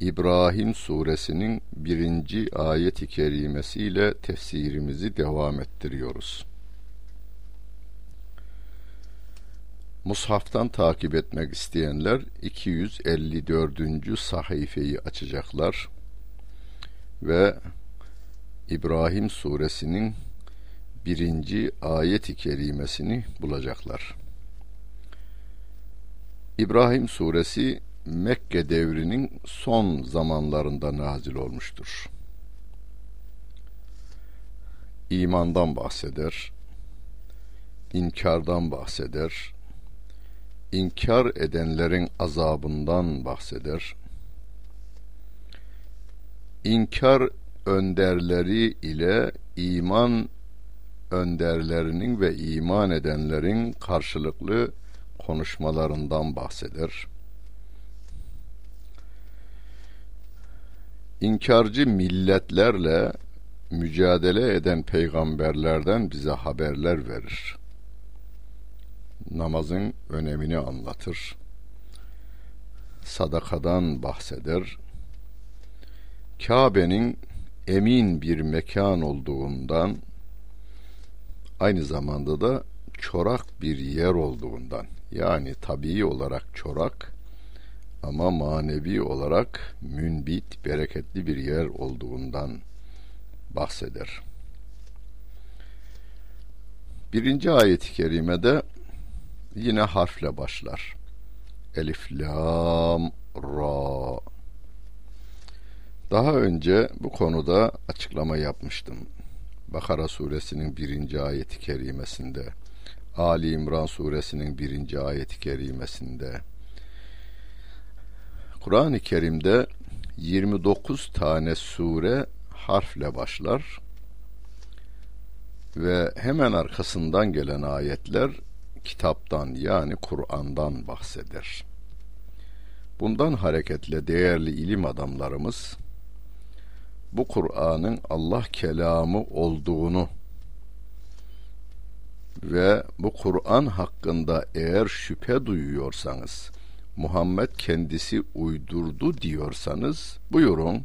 İbrahim suresinin birinci ayeti kerimesiyle tefsirimizi devam ettiriyoruz. Mushaftan takip etmek isteyenler 254. sayfayı açacaklar ve İbrahim suresinin birinci ayeti kerimesini bulacaklar. İbrahim suresi Mekke devrinin son zamanlarında nazil olmuştur. İmandan bahseder, inkardan bahseder, inkar edenlerin azabından bahseder, inkar önderleri ile iman önderlerinin ve iman edenlerin karşılıklı konuşmalarından bahseder. İnkarcı milletlerle mücadele eden peygamberlerden bize haberler verir. Namazın önemini anlatır. Sadakadan bahseder. Kabe'nin emin bir mekan olduğundan aynı zamanda da çorak bir yer olduğundan yani tabii olarak çorak ama manevi olarak münbit, bereketli bir yer olduğundan bahseder. Birinci ayet-i kerimede yine harfle başlar. Elif, Lam, Ra. Daha önce bu konuda açıklama yapmıştım. Bakara suresinin birinci ayeti kerimesinde, Ali İmran suresinin birinci ayeti kerimesinde, Kur'an-ı Kerim'de 29 tane sure harfle başlar ve hemen arkasından gelen ayetler kitaptan yani Kur'an'dan bahseder. Bundan hareketle değerli ilim adamlarımız bu Kur'an'ın Allah kelamı olduğunu ve bu Kur'an hakkında eğer şüphe duyuyorsanız Muhammed kendisi uydurdu diyorsanız buyurun.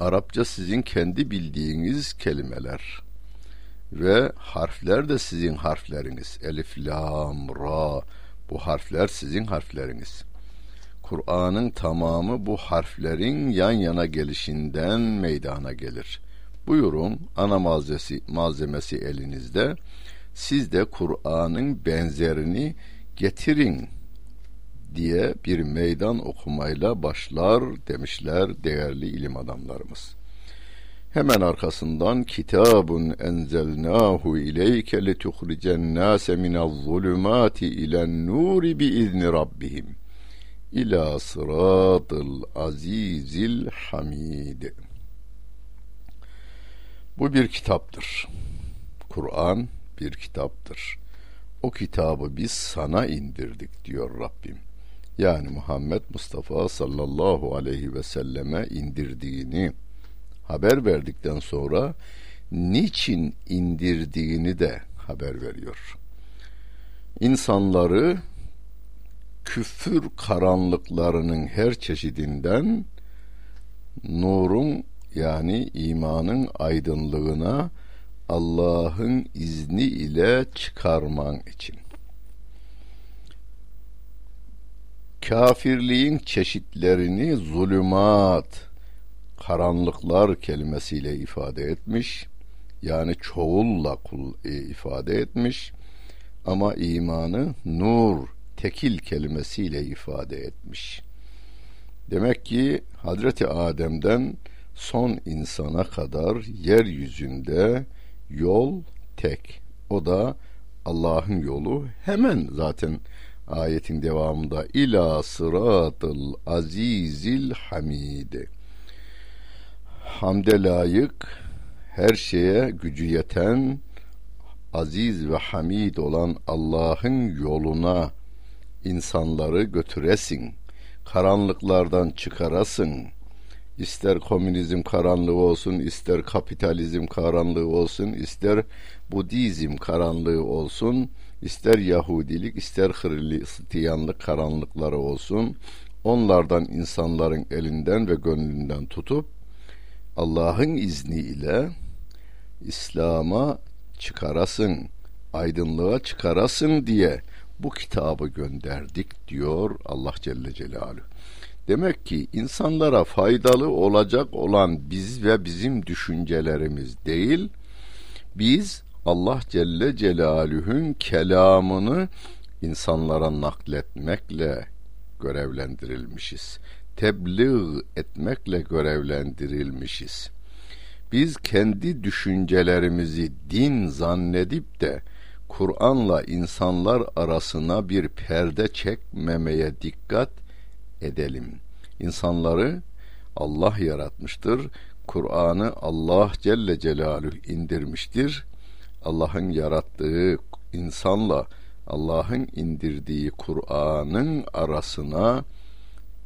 Arapça sizin kendi bildiğiniz kelimeler ve harfler de sizin harfleriniz. Elif, lam, ra bu harfler sizin harfleriniz. Kur'an'ın tamamı bu harflerin yan yana gelişinden meydana gelir. Buyurun ana malzemesi, malzemesi elinizde. Siz de Kur'an'ın benzerini getirin diye bir meydan okumayla başlar demişler değerli ilim adamlarımız. Hemen arkasından kitabun enzelnahu ileyke letuhricen nase minez zulumati ilen nuri bi izni rabbihim ila sıratıl azizil hamid. Bu bir kitaptır. Kur'an bir kitaptır. O kitabı biz sana indirdik diyor Rabbim yani Muhammed Mustafa sallallahu aleyhi ve selleme indirdiğini haber verdikten sonra niçin indirdiğini de haber veriyor. İnsanları küfür karanlıklarının her çeşidinden nurun yani imanın aydınlığına Allah'ın izni ile çıkarman için. Kafirliğin çeşitlerini zulümat, karanlıklar kelimesiyle ifade etmiş. Yani çoğulla kul, e, ifade etmiş. Ama imanı nur, tekil kelimesiyle ifade etmiş. Demek ki Hazreti Adem'den son insana kadar yeryüzünde yol tek. O da Allah'ın yolu. Hemen zaten ayetin devamında ila sıratıl azizil hamid hamde layık, her şeye gücü yeten, aziz ve hamid olan Allah'ın yoluna insanları götüresin, karanlıklardan çıkarasın. İster komünizm karanlığı olsun, ister kapitalizm karanlığı olsun, ister Budizm karanlığı olsun, ister Yahudilik, ister Hristiyanlık karanlıkları olsun, onlardan insanların elinden ve gönlünden tutup Allah'ın izniyle İslam'a çıkarasın, aydınlığa çıkarasın diye bu kitabı gönderdik diyor Allah Celle Celaluhu. Demek ki insanlara faydalı olacak olan biz ve bizim düşüncelerimiz değil, biz Allah Celle Celaluhu'nun kelamını insanlara nakletmekle görevlendirilmişiz. Tebliğ etmekle görevlendirilmişiz. Biz kendi düşüncelerimizi din zannedip de Kur'an'la insanlar arasına bir perde çekmemeye dikkat edelim. İnsanları Allah yaratmıştır. Kur'an'ı Allah Celle Celaluhu indirmiştir. Allah'ın yarattığı insanla Allah'ın indirdiği Kur'an'ın arasına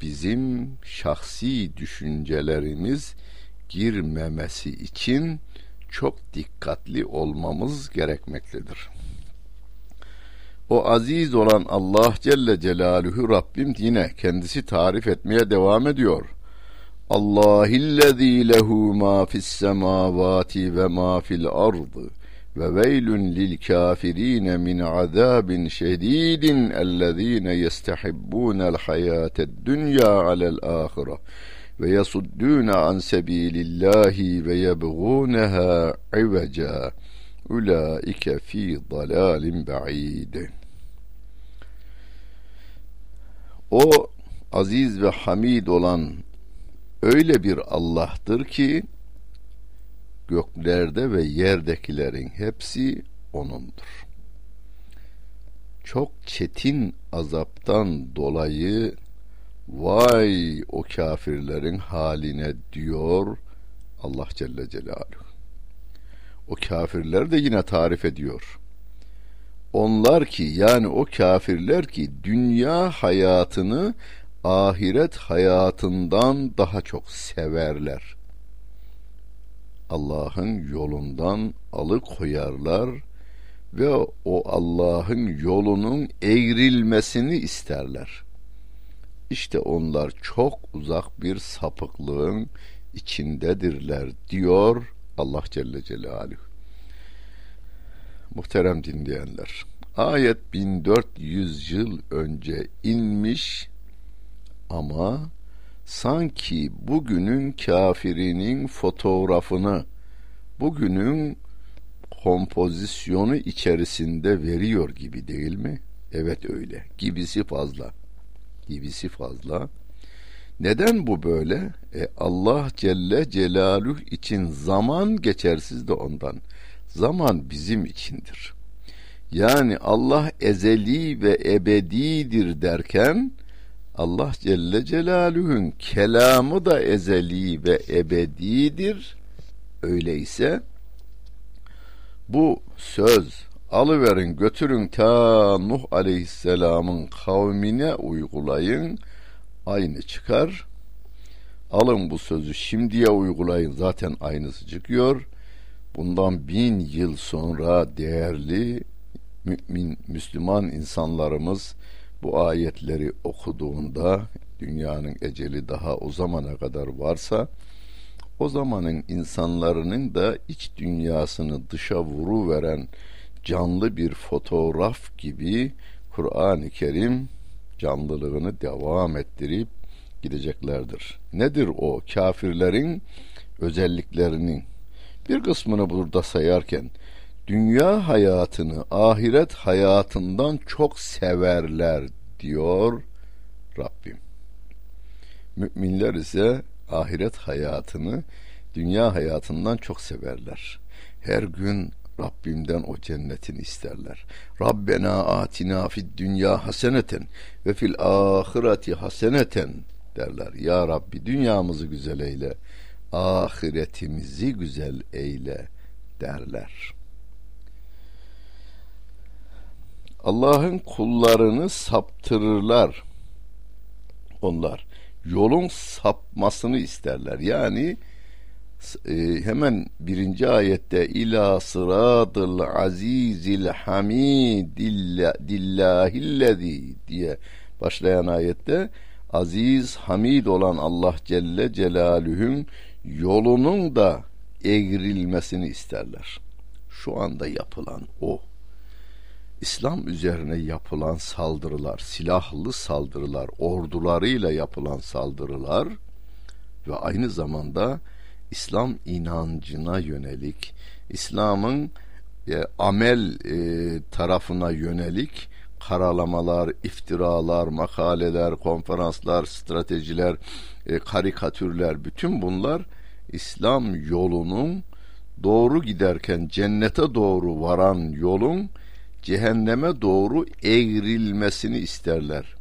bizim şahsi düşüncelerimiz girmemesi için çok dikkatli olmamız gerekmektedir. O aziz olan Allah Celle Celaluhu Rabbim yine kendisi tarif etmeye devam ediyor. Allahillezî lehu ma fis semavati ve ma fil ardı ve veylun lil kafirine min azabin şedidin ellezine yestehibbunel hayated dünya alel ahire ve yasuddûne an sebilillahi ve yebgûneha iveca ulaike fi dalalin ba'id. O aziz ve hamid olan öyle bir Allah'tır ki göklerde ve yerdekilerin hepsi O'nundur. Çok çetin azaptan dolayı vay o kafirlerin haline diyor Allah Celle Celaluhu. O kafirler de yine tarif ediyor. Onlar ki yani o kafirler ki dünya hayatını ahiret hayatından daha çok severler. Allah'ın yolundan alıkoyarlar ve o Allah'ın yolunun eğrilmesini isterler. İşte onlar çok uzak bir sapıklığın içindedirler diyor Allah Celle Celaluhu. Muhterem dinleyenler, ayet 1400 yıl önce inmiş ama sanki bugünün kafirinin fotoğrafını bugünün kompozisyonu içerisinde veriyor gibi değil mi? Evet öyle. Gibisi fazla. Gibisi fazla. Neden bu böyle? E Allah Celle Celaluhu için zaman geçersiz de ondan. Zaman bizim içindir. Yani Allah ezeli ve ebedidir derken Allah Celle Celaluhu'nun kelamı da ezeli ve ebedidir. Öyleyse bu söz alıverin götürün ta Nuh Aleyhisselam'ın kavmine uygulayın aynı çıkar. Alın bu sözü şimdiye uygulayın zaten aynısı çıkıyor. Bundan bin yıl sonra değerli mümin, Müslüman insanlarımız bu ayetleri okuduğunda dünyanın eceli daha o zamana kadar varsa o zamanın insanların da iç dünyasını dışa vuru veren canlı bir fotoğraf gibi Kur'an-ı Kerim canlılığını devam ettirip gideceklerdir. Nedir o? Kafirlerin özelliklerinin bir kısmını burada sayarken dünya hayatını ahiret hayatından çok severler diyor Rabbim. Müminler ise ahiret hayatını dünya hayatından çok severler. Her gün Rabbimden o cennetin isterler. Rabbena atina fid dünya haseneten ve fil ahireti haseneten derler. Ya Rabbi dünyamızı güzel eyle, ahiretimizi güzel eyle derler. Allah'ın kullarını saptırırlar. Onlar yolun sapmasını isterler. Yani e, hemen birinci ayette ila sıradıl azizil hamidillahillezi diye başlayan ayette aziz hamid olan Allah Celle Celaluhu'nun yolunun da eğrilmesini isterler. Şu anda yapılan o. İslam üzerine yapılan saldırılar, silahlı saldırılar, ordularıyla yapılan saldırılar ve aynı zamanda İslam inancına yönelik, İslam'ın e, amel e, tarafına yönelik karalamalar, iftiralar, makaleler, konferanslar, stratejiler, e, karikatürler bütün bunlar İslam yolunun doğru giderken cennete doğru varan yolun cehenneme doğru eğrilmesini isterler.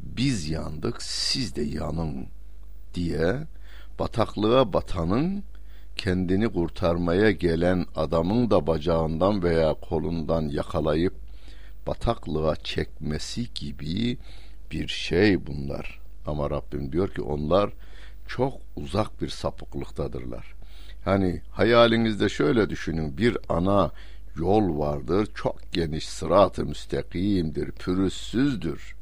Biz yandık, siz de yanın diye bataklığa batanın kendini kurtarmaya gelen adamın da bacağından veya kolundan yakalayıp bataklığa çekmesi gibi bir şey bunlar. Ama Rabbim diyor ki onlar çok uzak bir sapıklıktadırlar. Hani hayalinizde şöyle düşünün bir ana yol vardır çok geniş sırat-ı müstakimdir pürüzsüzdür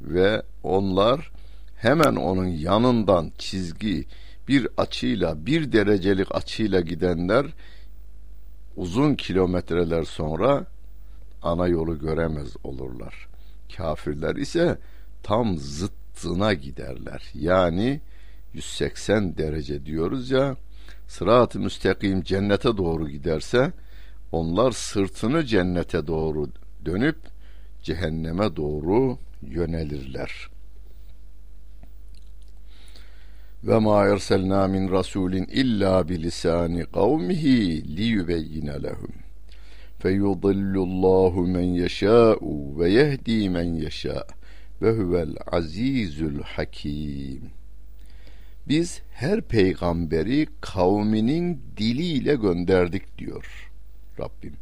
ve onlar hemen onun yanından çizgi bir açıyla bir derecelik açıyla gidenler uzun kilometreler sonra ana yolu göremez olurlar. Kafirler ise tam zıttına giderler. Yani 180 derece diyoruz ya sırat-ı müstakim cennete doğru giderse onlar sırtını cennete doğru dönüp cehenneme doğru yönelirler. Ve ma erselna min rasulin illa bilisani kavmihi liyubeyyine lehum. Feyudillullahu men yeşâ'u ve yehdi men yeşâ' ve huvel azizül hakim. Biz her peygamberi kavminin diliyle gönderdik diyor Rabbim.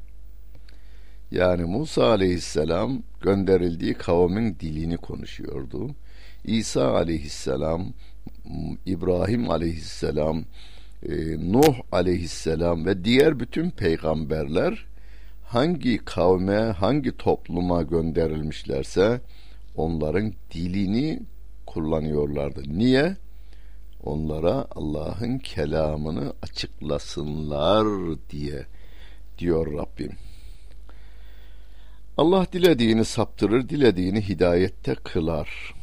Yani Musa aleyhisselam gönderildiği kavmin dilini konuşuyordu. İsa aleyhisselam, İbrahim aleyhisselam, e, Nuh aleyhisselam ve diğer bütün peygamberler hangi kavme, hangi topluma gönderilmişlerse onların dilini kullanıyorlardı. Niye? Onlara Allah'ın kelamını açıklasınlar diye diyor Rabbim. Allah dilediğini saptırır, dilediğini hidayette kılar.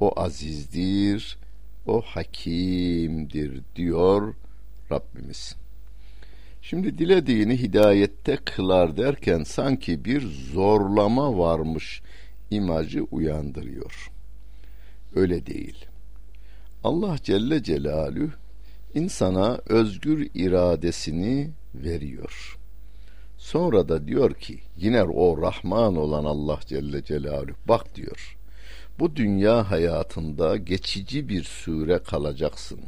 O azizdir, o hakimdir diyor Rabbimiz. Şimdi dilediğini hidayette kılar derken sanki bir zorlama varmış imajı uyandırıyor. Öyle değil. Allah Celle Celaluhu insana özgür iradesini veriyor. Sonra da diyor ki yine o Rahman olan Allah Celle Celaluhu bak diyor. Bu dünya hayatında geçici bir süre kalacaksın.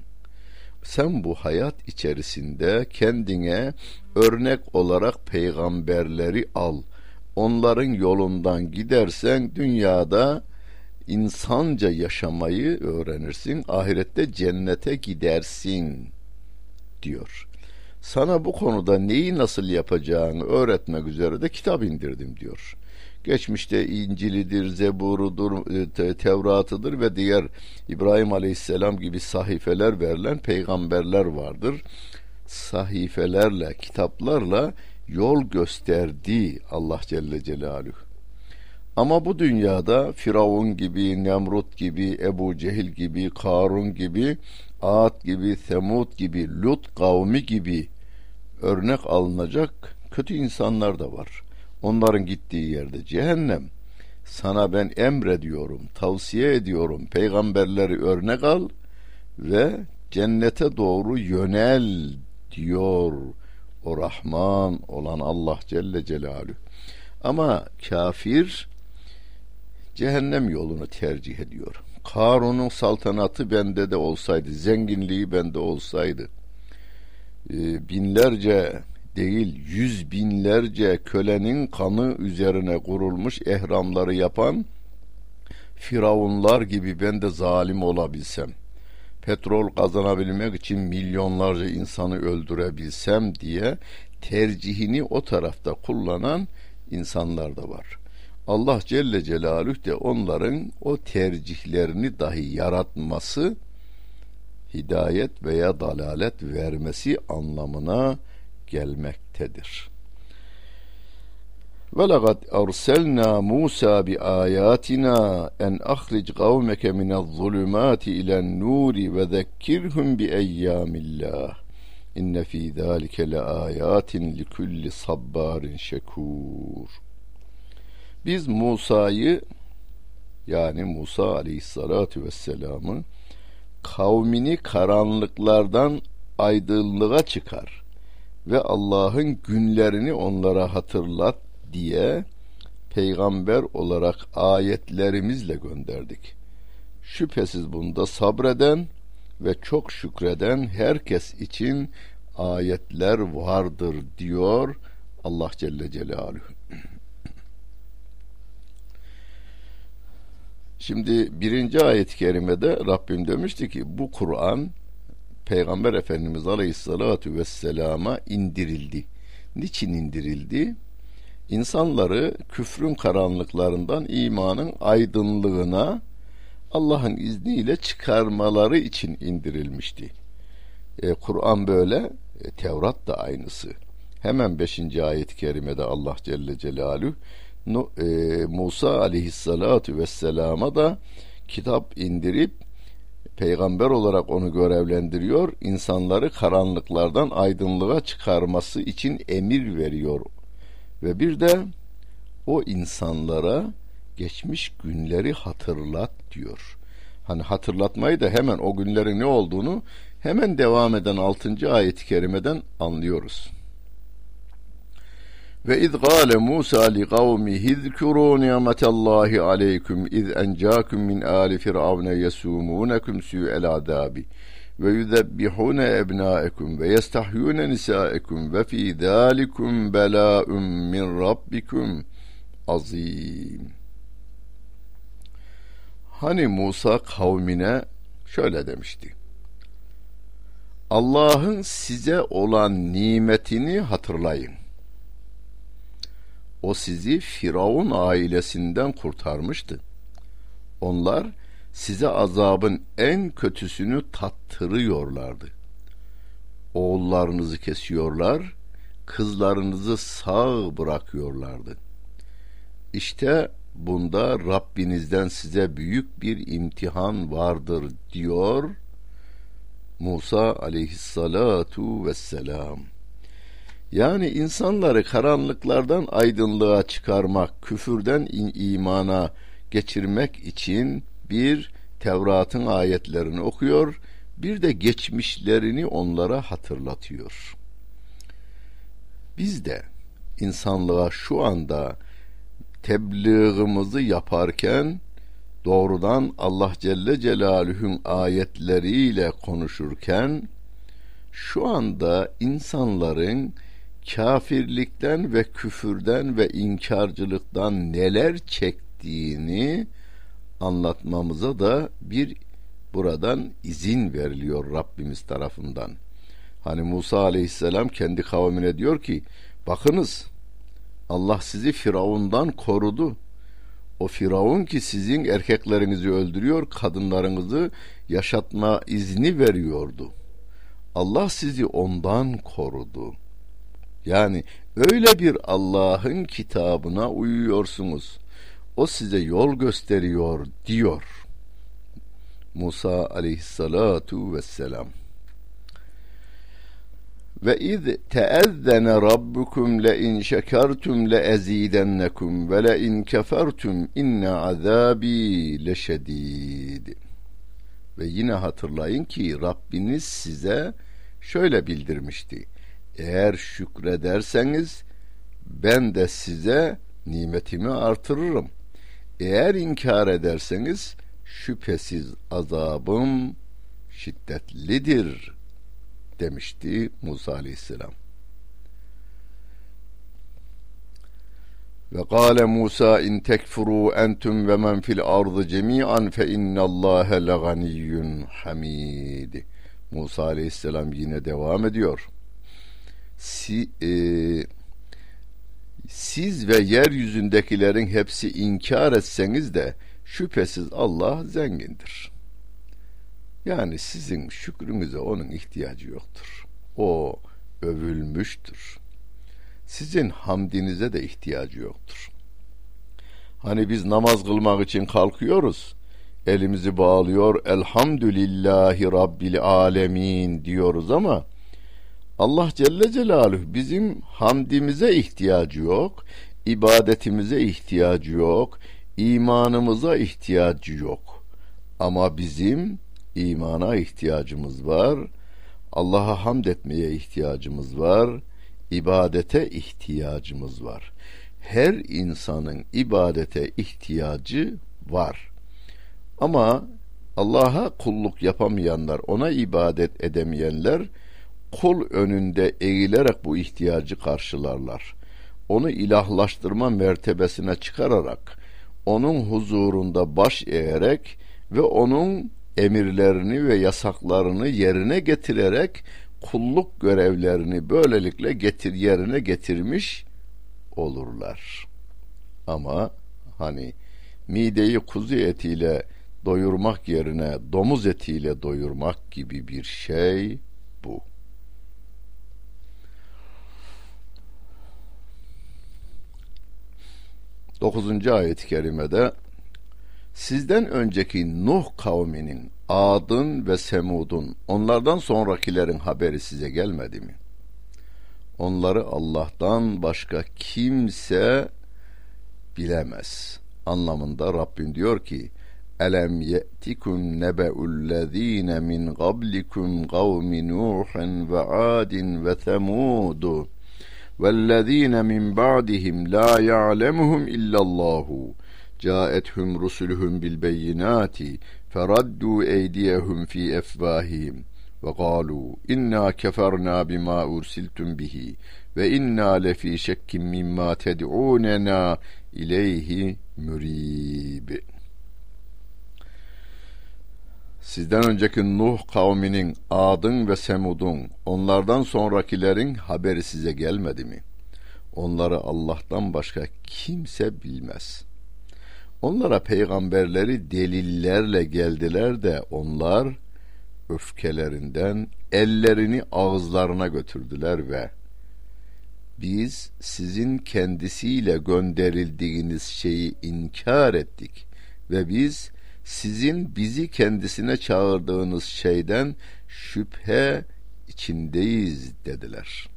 Sen bu hayat içerisinde kendine örnek olarak peygamberleri al. Onların yolundan gidersen dünyada insanca yaşamayı öğrenirsin. Ahirette cennete gidersin diyor sana bu konuda neyi nasıl yapacağını öğretmek üzere de kitap indirdim diyor. Geçmişte İncil'idir, Zebur'udur, e, Tevrat'ıdır ve diğer İbrahim Aleyhisselam gibi sahifeler verilen peygamberler vardır. Sahifelerle, kitaplarla yol gösterdi Allah Celle Celaluhu. Ama bu dünyada Firavun gibi, Nemrut gibi, Ebu Cehil gibi, Karun gibi, Ad gibi, Semud gibi, Lut kavmi gibi örnek alınacak kötü insanlar da var. Onların gittiği yerde cehennem. Sana ben emrediyorum, tavsiye ediyorum. Peygamberleri örnek al ve cennete doğru yönel diyor o Rahman olan Allah Celle Celaluhu. Ama kafir cehennem yolunu tercih ediyor. Karun'un saltanatı bende de olsaydı, zenginliği bende olsaydı, e, binlerce değil yüz binlerce kölenin kanı üzerine kurulmuş ehramları yapan firavunlar gibi ben de zalim olabilsem, petrol kazanabilmek için milyonlarca insanı öldürebilsem diye tercihini o tarafta kullanan insanlar da var. Allah Celle Celaluhu de onların o tercihlerini dahi yaratması hidayet veya dalalet vermesi anlamına gelmektedir. Ve laqad arsalna Musa bi ayatina en ahric kavmeke minez-zulumati ilen-nuri ve zekkirhum bi eyyamillah. İnne fî zâlike le âyâtin li kulli sabbarin şekûr. Biz Musa'yı yani Musa aleyhissalatu vesselam'ı kavmini karanlıklardan aydınlığa çıkar ve Allah'ın günlerini onlara hatırlat diye peygamber olarak ayetlerimizle gönderdik. Şüphesiz bunda sabreden ve çok şükreden herkes için ayetler vardır diyor Allah Celle Celaluhu. Şimdi birinci ayet-i kerimede Rabbim demişti ki bu Kur'an Peygamber Efendimiz Aleyhisselatü Vesselam'a indirildi. Niçin indirildi? İnsanları küfrün karanlıklarından imanın aydınlığına Allah'ın izniyle çıkarmaları için indirilmişti. E, Kur'an böyle, e, Tevrat da aynısı. Hemen 5. ayet-i kerimede Allah Celle Celaluhu e, Musa aleyhissalatu vesselama da kitap indirip peygamber olarak onu görevlendiriyor. insanları karanlıklardan aydınlığa çıkarması için emir veriyor. Ve bir de o insanlara geçmiş günleri hatırlat diyor. Hani hatırlatmayı da hemen o günlerin ne olduğunu hemen devam eden 6. ayet-i kerimeden anlıyoruz. Ve iz gâle Musa li kavmihi zkurû ni'metallâhi aleyküm iz encâküm min âli firavne yesûmûnekum su'el azâbi ve yuzebbihune ebnâekum ve yestahyûne nisâekum ve fî zâlikum belâ'un min rabbikum azîm. Hani Musa kavmine şöyle demişti. Allah'ın size olan nimetini hatırlayın. O sizi Firavun ailesinden kurtarmıştı. Onlar size azabın en kötüsünü tattırıyorlardı. Oğullarınızı kesiyorlar, kızlarınızı sağ bırakıyorlardı. İşte bunda Rabbinizden size büyük bir imtihan vardır diyor Musa aleyhissalatu vesselam. Yani insanları karanlıklardan aydınlığa çıkarmak, küfürden imana geçirmek için bir Tevrat'ın ayetlerini okuyor, bir de geçmişlerini onlara hatırlatıyor. Biz de insanlığa şu anda tebliğimizi yaparken doğrudan Allah Celle Celaluhu'nun ayetleriyle konuşurken şu anda insanların kafirlikten ve küfürden ve inkarcılıktan neler çektiğini anlatmamıza da bir buradan izin veriliyor Rabbimiz tarafından. Hani Musa aleyhisselam kendi kavmine diyor ki bakınız Allah sizi Firavundan korudu. O Firavun ki sizin erkeklerinizi öldürüyor, kadınlarınızı yaşatma izni veriyordu. Allah sizi ondan korudu. Yani öyle bir Allah'ın kitabına uyuyorsunuz. O size yol gösteriyor diyor. Musa aleyhissalatu vesselam. Ve iz teezzene rabbukum le in şekertum le ezidennekum ve le in kefertum inne azabi leşedid. Ve yine hatırlayın ki Rabbiniz size şöyle bildirmişti. Eğer şükrederseniz ben de size nimetimi artırırım. Eğer inkar ederseniz şüphesiz azabım şiddetlidir demişti Musa aleyhisselam. Ve kâle Musa in tekfuru entum ve men fil ardı cemi'an fe innallâhe leganiyyun hamid. Musa aleyhisselam yine devam ediyor. Si, e, siz ve yeryüzündekilerin hepsi inkar etseniz de şüphesiz Allah zengindir. Yani sizin şükrünüze onun ihtiyacı yoktur. O övülmüştür. Sizin hamdinize de ihtiyacı yoktur. Hani biz namaz kılmak için kalkıyoruz. Elimizi bağlıyor. Elhamdülillahi Rabbil Alemin diyoruz ama Allah Celle Celaluhu bizim hamdimize ihtiyacı yok, ibadetimize ihtiyacı yok, imanımıza ihtiyacı yok. Ama bizim imana ihtiyacımız var, Allah'a hamd etmeye ihtiyacımız var, ibadete ihtiyacımız var. Her insanın ibadete ihtiyacı var. Ama Allah'a kulluk yapamayanlar, ona ibadet edemeyenler kul önünde eğilerek bu ihtiyacı karşılarlar. Onu ilahlaştırma mertebesine çıkararak, onun huzurunda baş eğerek ve onun emirlerini ve yasaklarını yerine getirerek kulluk görevlerini böylelikle getir yerine getirmiş olurlar. Ama hani mideyi kuzu etiyle doyurmak yerine domuz etiyle doyurmak gibi bir şey bu. Dokuzuncu ayet-i kerimede sizden önceki Nuh kavminin Ad'ın ve Semud'un onlardan sonrakilerin haberi size gelmedi mi? Onları Allah'tan başka kimse bilemez. Anlamında Rabbim diyor ki Elem ye'tikum nebe'ullezine min qablikum kavmi Nuhin ve Adin ve Semud والذين من بعدهم لا يعلمهم إلا الله. جاءتهم رسلهم بالبينات فردوا أيديهم في أفواههم وقالوا إنا كفرنا بما أرسلتم به وإنا لفي شك مما تدعوننا إليه مريب. Sizden önceki Nuh kavminin Ad'ın ve Semud'un onlardan sonrakilerin haberi size gelmedi mi? Onları Allah'tan başka kimse bilmez.'' Onlara peygamberleri delillerle geldiler de onlar öfkelerinden ellerini ağızlarına götürdüler ve biz sizin kendisiyle gönderildiğiniz şeyi inkar ettik ve biz sizin bizi kendisine çağırdığınız şeyden şüphe içindeyiz dediler.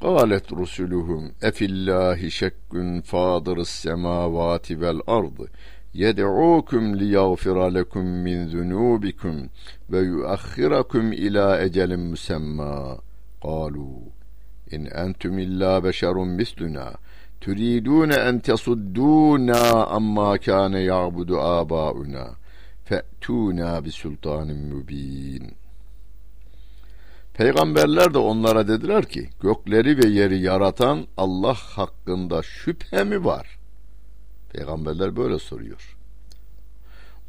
Kâlet rusuluhum efillâhi şekkün fâdırıs semâvâti vel ardı yed'ûküm liyagfira lekum min zunûbikum ve yuakhirakum ila ecelin müsemmâ kâlû in entum illa beşerun misluna تريدون أن تصدونا عما كان يعبد آباؤنا فأتونا بسلطان مبين Peygamberler de onlara dediler ki gökleri ve yeri yaratan Allah hakkında şüphe mi var? Peygamberler böyle soruyor.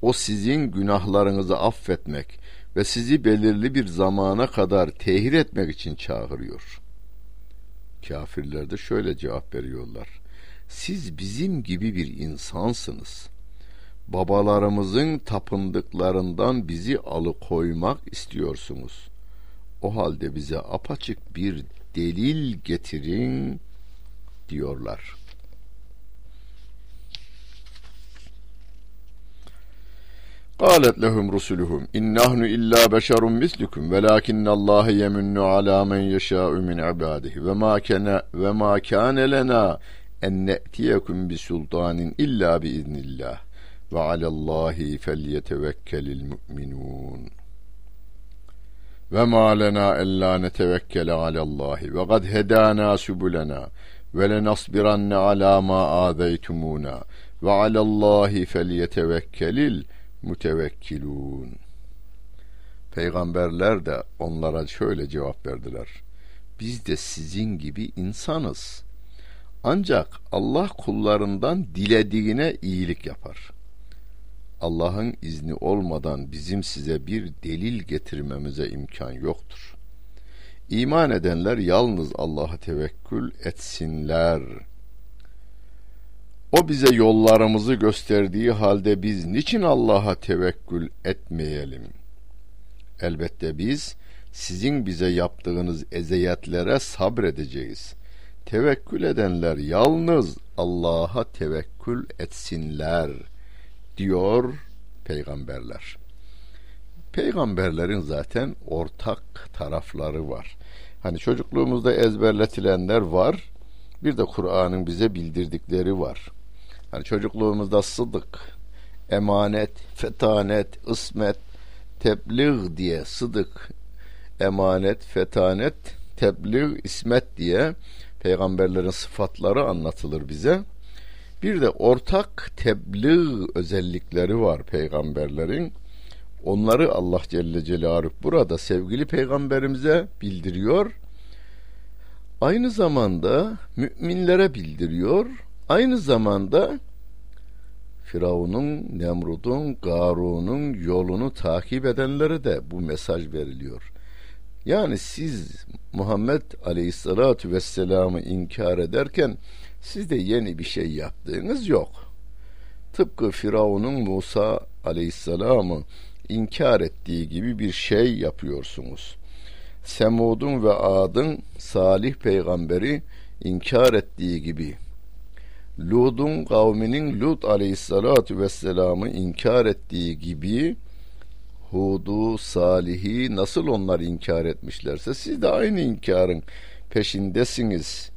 O sizin günahlarınızı affetmek ve sizi belirli bir zamana kadar tehir etmek için çağırıyor. Kafirler de şöyle cevap veriyorlar. Siz bizim gibi bir insansınız. Babalarımızın tapındıklarından bizi alıkoymak istiyorsunuz. O halde bize apaçık bir delil getirin diyorlar. قالت لهم رسلهم إن نحن إلا بشر مثلكم ولكن الله يمن على من يشاء من عباده وما كان وما كان لنا أن نأتيكم بسلطان إلا بإذن الله وعلى الله فليتوكل المؤمنون. ve ma lena ella netevekkele alallahi ve kad hedana subulena ve lenasbiranne ala ma azeytumuna ve alallahi mutevekkilun. Peygamberler de onlara şöyle cevap verdiler. Biz de sizin gibi insanız. Ancak Allah kullarından dilediğine iyilik yapar. Allah'ın izni olmadan bizim size bir delil getirmemize imkan yoktur. İman edenler yalnız Allah'a tevekkül etsinler. O bize yollarımızı gösterdiği halde biz niçin Allah'a tevekkül etmeyelim? Elbette biz sizin bize yaptığınız eziyetlere sabredeceğiz. Tevekkül edenler yalnız Allah'a tevekkül etsinler diyor peygamberler. Peygamberlerin zaten ortak tarafları var. Hani çocukluğumuzda ezberletilenler var. Bir de Kur'an'ın bize bildirdikleri var. Hani çocukluğumuzda sıdık, emanet, fetanet, ısmet, tebliğ diye sıdık, emanet, fetanet, tebliğ, ismet diye peygamberlerin sıfatları anlatılır bize. Bir de ortak tebliğ özellikleri var peygamberlerin. Onları Allah Celle Celaluhu burada sevgili peygamberimize bildiriyor. Aynı zamanda müminlere bildiriyor. Aynı zamanda Firavun'un, Nemrud'un, Garun'un yolunu takip edenlere de bu mesaj veriliyor. Yani siz Muhammed Aleyhisselatü Vesselam'ı inkar ederken sizde yeni bir şey yaptığınız yok. Tıpkı Firavun'un Musa Aleyhisselam'ı inkar ettiği gibi bir şey yapıyorsunuz. Semud'un ve Ad'ın Salih peygamberi inkar ettiği gibi Lud'un kavminin Lut aleyhissalatu vesselam'ı inkar ettiği gibi Hud'u, Salih'i nasıl onlar inkar etmişlerse siz de aynı inkarın peşindesiniz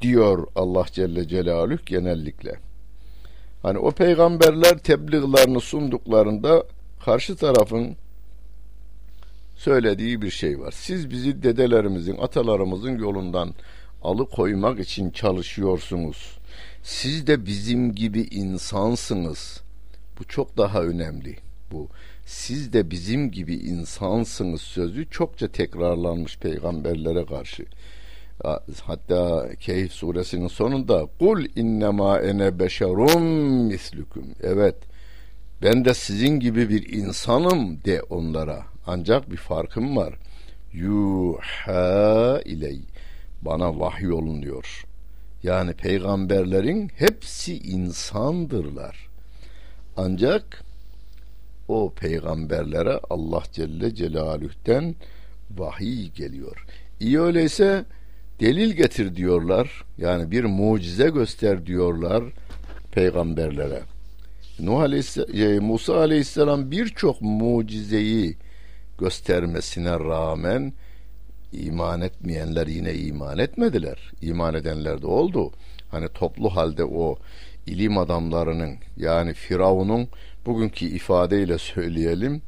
diyor Allah Celle Celaluhu genellikle. Hani o peygamberler tebliğlerini sunduklarında karşı tarafın söylediği bir şey var. Siz bizi dedelerimizin, atalarımızın yolundan alıkoymak için çalışıyorsunuz. Siz de bizim gibi insansınız. Bu çok daha önemli. Bu siz de bizim gibi insansınız sözü çokça tekrarlanmış peygamberlere karşı. Hatta Keyif suresinin sonunda kul innema ene beşerum mislukum. Evet ben de sizin gibi bir insanım de onlara. Ancak bir farkım var. Yuha iley. Bana vahiy olunuyor. Yani peygamberlerin hepsi insandırlar. Ancak o peygamberlere Allah Celle Celaluh'ten vahiy geliyor. İyi öyleyse delil getir diyorlar. Yani bir mucize göster diyorlar peygamberlere. Nuh Aleyhisselam, e, Musa Aleyhisselam birçok mucizeyi göstermesine rağmen iman etmeyenler yine iman etmediler. İman edenler de oldu. Hani toplu halde o ilim adamlarının yani Firavun'un bugünkü ifadeyle söyleyelim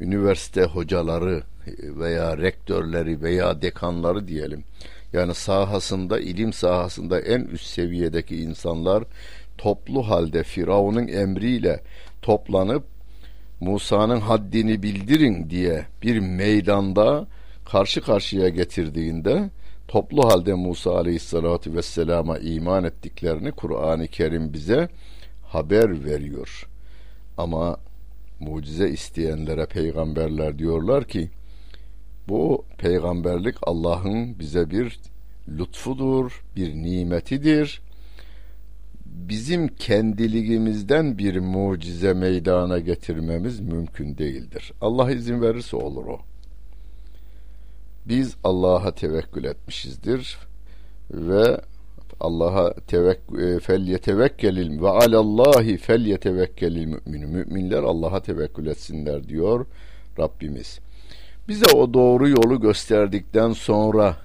üniversite hocaları veya rektörleri veya dekanları diyelim. Yani sahasında ilim sahasında en üst seviyedeki insanlar toplu halde Firavun'un emriyle toplanıp Musa'nın haddini bildirin diye bir meydanda karşı karşıya getirdiğinde toplu halde Musa Aleyhisselatü Vesselam'a iman ettiklerini Kur'an-ı Kerim bize haber veriyor. Ama mucize isteyenlere peygamberler diyorlar ki bu peygamberlik Allah'ın bize bir lütfudur, bir nimetidir bizim kendiliğimizden bir mucize meydana getirmemiz mümkün değildir. Allah izin verirse olur o. Biz Allah'a tevekkül etmişizdir ve Allah'a tevekkül e, ve alallahi fel yetevekkelil mümin. Müminler Allah'a tevekkül etsinler diyor Rabbimiz. Bize o doğru yolu gösterdikten sonra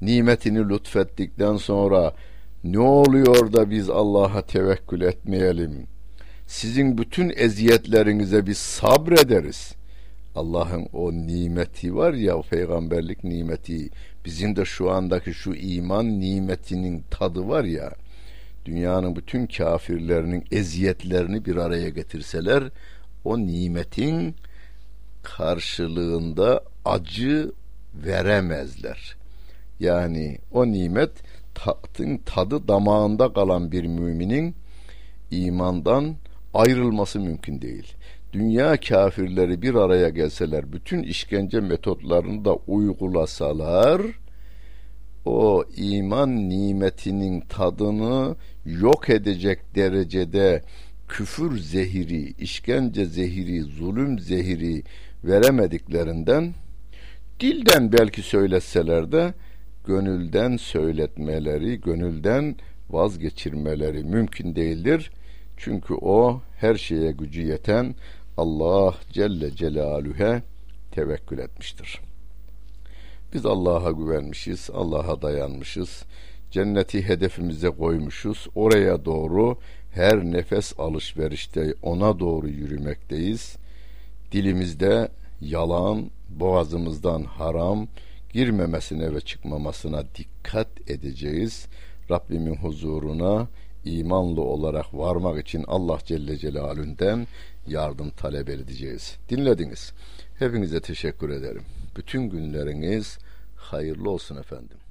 nimetini lütfettikten sonra ne oluyor da biz Allah'a tevekkül etmeyelim? Sizin bütün eziyetlerinize biz sabrederiz. Allah'ın o nimeti var ya o peygamberlik nimeti bizim de şu andaki şu iman nimetinin tadı var ya dünyanın bütün kafirlerinin eziyetlerini bir araya getirseler o nimetin karşılığında acı veremezler. Yani o nimet tatın tadı damağında kalan bir müminin imandan ayrılması mümkün değil. Dünya kafirleri bir araya gelseler, bütün işkence metotlarını da uygulasalar, o iman nimetinin tadını yok edecek derecede küfür zehiri, işkence zehiri, zulüm zehiri veremediklerinden dilden belki söyletseler de gönülden söyletmeleri, gönülden vazgeçirmeleri mümkün değildir. Çünkü o her şeye gücü yeten Allah Celle Celaluhu'ya tevekkül etmiştir. Biz Allah'a güvenmişiz, Allah'a dayanmışız. Cenneti hedefimize koymuşuz. Oraya doğru her nefes alışverişte ona doğru yürümekteyiz. Dilimizde yalan, boğazımızdan haram girmemesine ve çıkmamasına dikkat edeceğiz. Rabbimin huzuruna imanlı olarak varmak için Allah Celle Celaluhu'ndan yardım talep edeceğiz. Dinlediniz. Hepinize teşekkür ederim. Bütün günleriniz hayırlı olsun efendim.